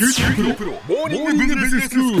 九州大学モーニングビジネススクール。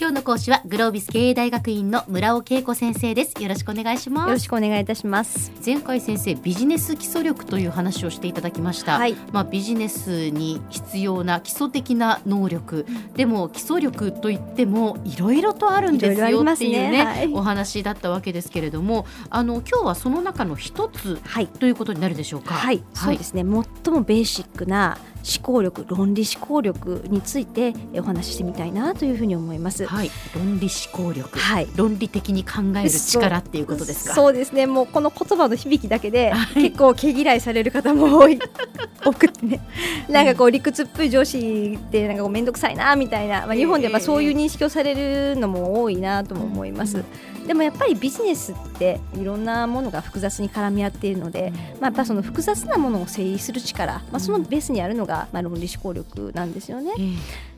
今日の講師はグロービス経営大学院の村尾恵子先生です。よろしくお願いします。よろしくお願いいたします。前回先生ビジネス基礎力という話をしていただきました、はい。まあビジネスに必要な基礎的な能力、でも基礎力といってもいろいろとあるんですよっていうねね。はい。お話だったわけですけれども。あの今日はその中の一つはい。ということになるでしょうか？はい、そうですね。最もベーシックな思考力、論理思考力についてえお話ししてみたいなというふうに思います。はい。論理思考力、はい。論理的に考える力っていうことですか？そうですね。もうこの言葉の響きだけで、はい。結構毛嫌いされる方も多い。多くてね。なんかこう理屈っぽい上司ってなんかこう面倒くさいなみたいな、まあ日本でやっぱそういう認識をされるのも多いなとも思います。でもやっぱりビジネスっていろんなものが複雑に絡み合っているので、まあ、やっぱその複雑なものを整理する力、まあ、そのベースにあるのが、まあ、論理思考力なんですよね。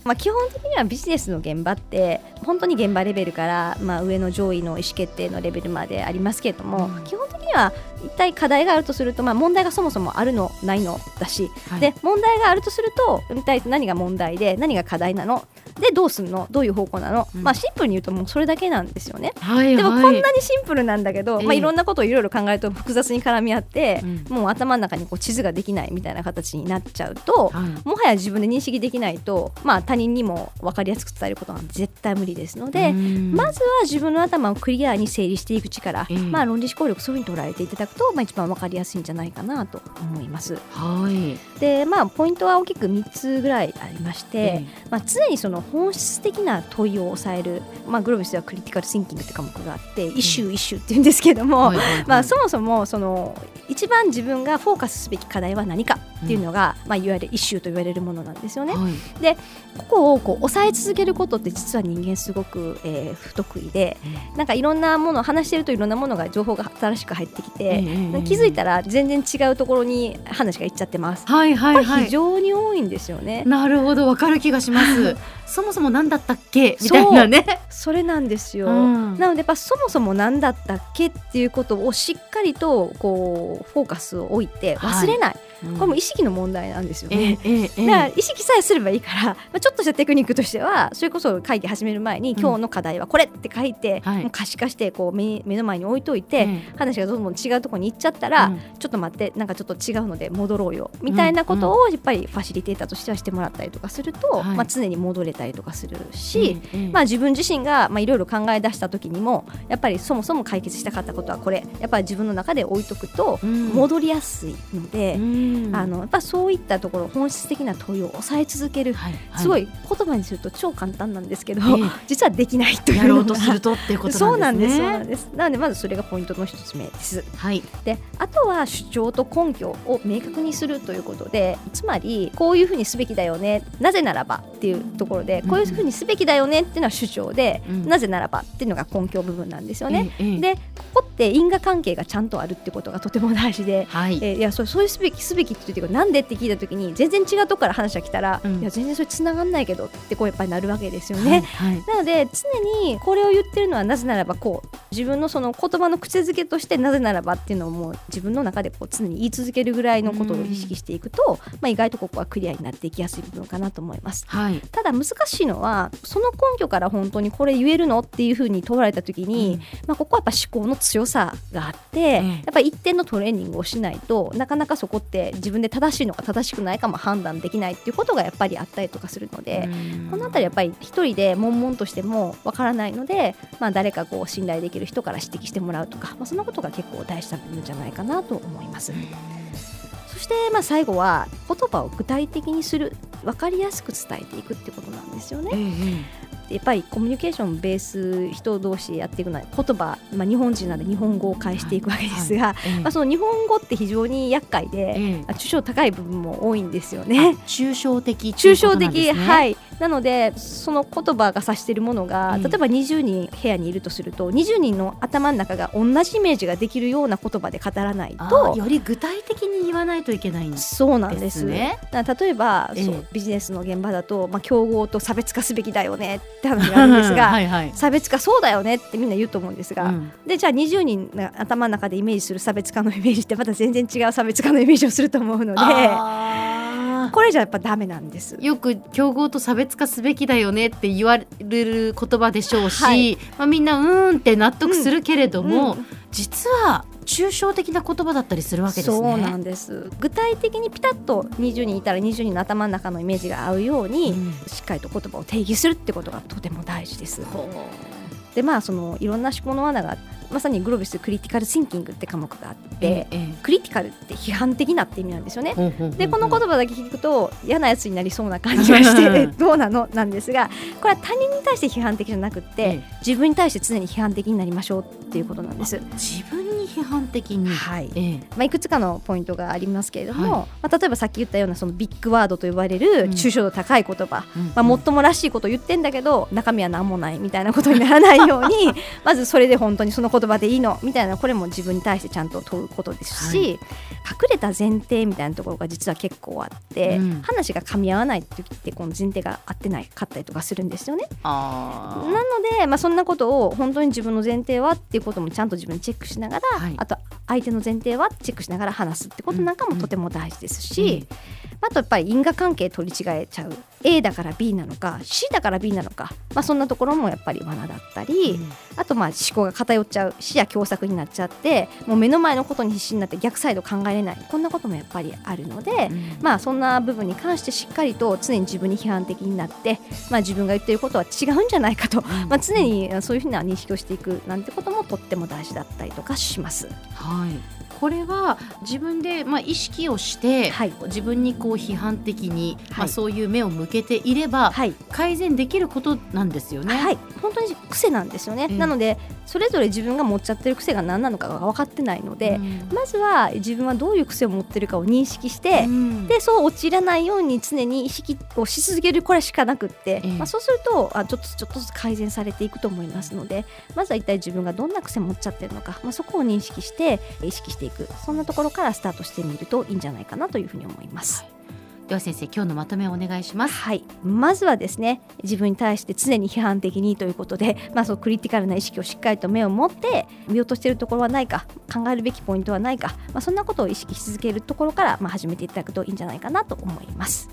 ええまあ、基本的にはビジネスの現場って本当に現場レベルから、まあ、上の上位の意思決定のレベルまでありますけれども、うん。基本的には一体課題があるとすると、まあ、問題がそもそもあるのないのだし、はい。で問題があるとすると一体何が問題で何が課題なのでどうするのどういう方向なの、うん。まあ、シンプルに言うともうそれだけなんですよね。はいでもはいこんなにシンプルなんだけど、ええ。まあ、いろんなことをいろいろ考えると複雑に絡み合って、うん。もう頭の中にこう地図ができないみたいな形になっちゃうと、はい。もはや自分で認識できないと、まあ、他人にも分かりやすく伝えることは絶対無理ですので、うん。まずは自分の頭をクリアに整理していく力、ええまあ、論理思考力そういうふうに捉えていただくと、まあ、一番分かりやすいんじゃないかなと思います。はい。でまあポイントは大きく3つぐらいありまして、えまあ、常にその本質的な問いを押さえる、まあ、グロービスではクリティカル・シンキングって科目があって、イシューイシューって言うんですけども、はいはいはい。まあ、そもそもその一番自分がフォーカスすべき課題は何かっていうのが、まあ、いわゆるイシューと言われるものなんですよね。はいここをこう抑え続けることって実は人間すごく、えー不得意でなんかいろんなものを話してるといろんなものが情報が新しく入ってきて、ええ気づいたら全然違うところに話がいっちゃってます。はいはいはい。非常に多いんですよね。なるほどわかる気がします。そもそも何だったっけ？みたいなね。それなんですよ。うん。なのでやっぱそもそも何だったっけっていうことをしっかりとこうフォーカスを置いて忘れない、これも意識の問題なんですよえね。だから意識さえすればいいから、まあ、ちょっとしたテクニックとしてはそれこそ会議始める前に、うん。今日の課題はこれって書いて、可視化してこう目目の前に置いといて、ええ。話がどんどん違うところに行っちゃったら、うん。ちょっと待ってなんかちょっと違うので戻ろうよみたいなことをやっぱりファシリテーターとしてはしてもらったりとかすると、はい。まあ、常に戻れたりとかするし、ええまあ、自分自身がまあいろいろ考え出した時にもやっぱりそもそも解決したかったことはこれ。やっぱり自分の中で置いとくとうん。戻りやすいので、うんあのやっぱそういったところ本質的な問いを抑え続ける、はいはい。すごい言葉にすると超簡単なんですけど、ええ。実はできないというやろうのがとするとっていうことそうなんんですす、そうねなんです。なのでまずそれがポイントの一つ目です。はい。であとは主張と根拠を明確にするということでつまりこういうふうにすべきだよねなぜならばっていうところでこういうふうにすべきだよねっていうのは主張で、うん。なぜならばっていうのが根拠部分なんですよね。ええええ。でここって因果関係がちゃんとあるってことがとても大事で。はい。えーいやそうそういうすべきすべきって言ってくるなんでって聞いた時に全然違うとこから話が来たら、うんいや全然それ繋がんないけどってこうやっぱりなるわけですよはね。いはいなので常にこれを言ってるのはなぜならばこう自分のその言葉の癖づけとしてなぜならばっていうのをもう自分の中でこう常に言い続けるぐらいのことを意識していくと、まあ、意外とここはクリアになっていきやすい部分かなと思います。はいただ難しいのはその根拠から本当にこれ言えるのっていうふうに問われた時に、まあ、ここはやっぱ思考の強さがあって、えやっぱり一定のトレーニングをしないとなかなかそこって自分で正しいのか正しくないかも判断できないっていうことがやっぱりあったりとかするので。このあたりやっぱり一人で悶々としてもわからないので、まあ、誰かこう信頼できる人から指摘してもらうとか、まあ、そのことが結構大事な部分じゃないかなと思います。そしてまあ最後は言葉を具体的にする分かりやすく伝えていくってことなんですよね。ええやっぱりコミュニケーションベース人同士でやっていくのは言葉、まあ、日本人なんで日本語を返していくわけですが、ええ。まあ、その日本語って非常に厄介で、抽象高い部分も多いんですよね。抽象的抽象的、いはいなのでその言葉が指しているものが、うん。例えば20人部屋にいるとすると20人の頭の中が同じイメージができるような言葉で語らないあとより具体的に言わないといけないんですそうなんです。ね。例えば、ええ。そうビジネスの現場だと、まあ、競合と差別化すべきだよねって話があるんですが はいはい差別化そうだよねってみんな言うと思うんですが、うん。でじゃあ20人が頭の中でイメージする差別化のイメージってまた全然違う差別化のイメージをすると思うので。あこれじゃやっぱダメなんです。よく競合と差別化すべきだよねって言われる言葉でしょうし、はい。まあ、みんなうーんって納得するけれども、うん実は抽象的な言葉だったりするわけですね。そうなんです。具体的にピタッと20人いたら20人の頭の中のイメージが合うように、うん。しっかりと言葉を定義するってことがとても大事です。ほでまあそのいろんな思考の罠がまさにグロービスクリティカル・シンキングって科目があっうて、ええクリティカルって批判的なって意味なんですよね。でこの言葉だけ聞くと嫌なやつになりそうな感じがして えどうなの？なんですがこれは他人に対して批判的じゃなくって、え自分に対して常に批判的になりましょうっていうことなんです。自分に批判的に、はい。ええ。まあ、いくつかのポイントがありますけれども、はい。まあ、例えばさっき言ったようなそのビッグワードと呼ばれるうん。抽象度高い言葉、うんまあ、もっともらしいことを言ってんだけど中身は何もないみたいなことにならないように まずそれで本当にその言葉でいいのみたいなこれも自分に対してちゃんと問うことですし、はい。隠れた前提みたいなところが実は結構あって、うん。話が噛み合わない時ってこの前提が合ってないかったりとかするんですよね。なので、まあ、そんなことを本当に自分の前提はっていうこともちゃんと自分でチェックしながら、はい。あと相手の前提はチェックしながら話すってことなんかもとても大事ですし、あとやっぱり因果関係取り違えちゃう A だから B なのか C だから B なのか、まあ、そんなところもやっぱり罠だったり、うん。あとまあ思考が偏っちゃう視野狭窄になっちゃってもう目の前のことに必死になって逆サイド考えれないこんなこともやっぱりあるので、うん。まあそんな部分に関してしっかりと常に自分に批判的になって、まあ、自分が言っていることは違うんじゃないかと、まあ、常にそういうふうな認識をしていくなんてこともとっても大事だったりとかします。はい、これは自分で、まあ、意識をして、はい。自分にこう批判的に、まあ、はい。そういう目を向けていれば、はい。改善できることなんですよね。はい、本当に癖なんですよね、ええなのでそれぞれ自分が持っちゃってる癖が何なのかが分かってないので、うん。まずは自分はどういう癖を持ってるかを認識して、うん。でそう陥らないように常に意識をし続けるこれしかなくって、ええ。まあ、そうするとあちょっとちょっとずつ改善されていくと思いますのでまずは一体自分がどんな癖持っちゃってるのか、まあ、そこを認識して意識していく。そんなところからスタートしてみるといいんじゃないかなというふうに思います。では先生今日のまとめをお願いします。はい、まずはですね自分に対して常に批判的にということで、まあ、そうクリティカルな意識をしっかりと目を持って見落としているところはないか考えるべきポイントはないか、まあ、そんなことを意識し続けるところから、まあ、始めていただくといいんじゃないかなと思います。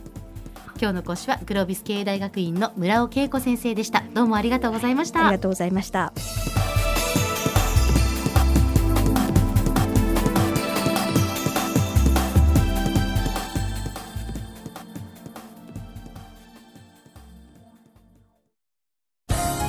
今日の講師はグロービス経営大学院の村尾恵子先生でした。どうもありがとうございましたありが。とうございました。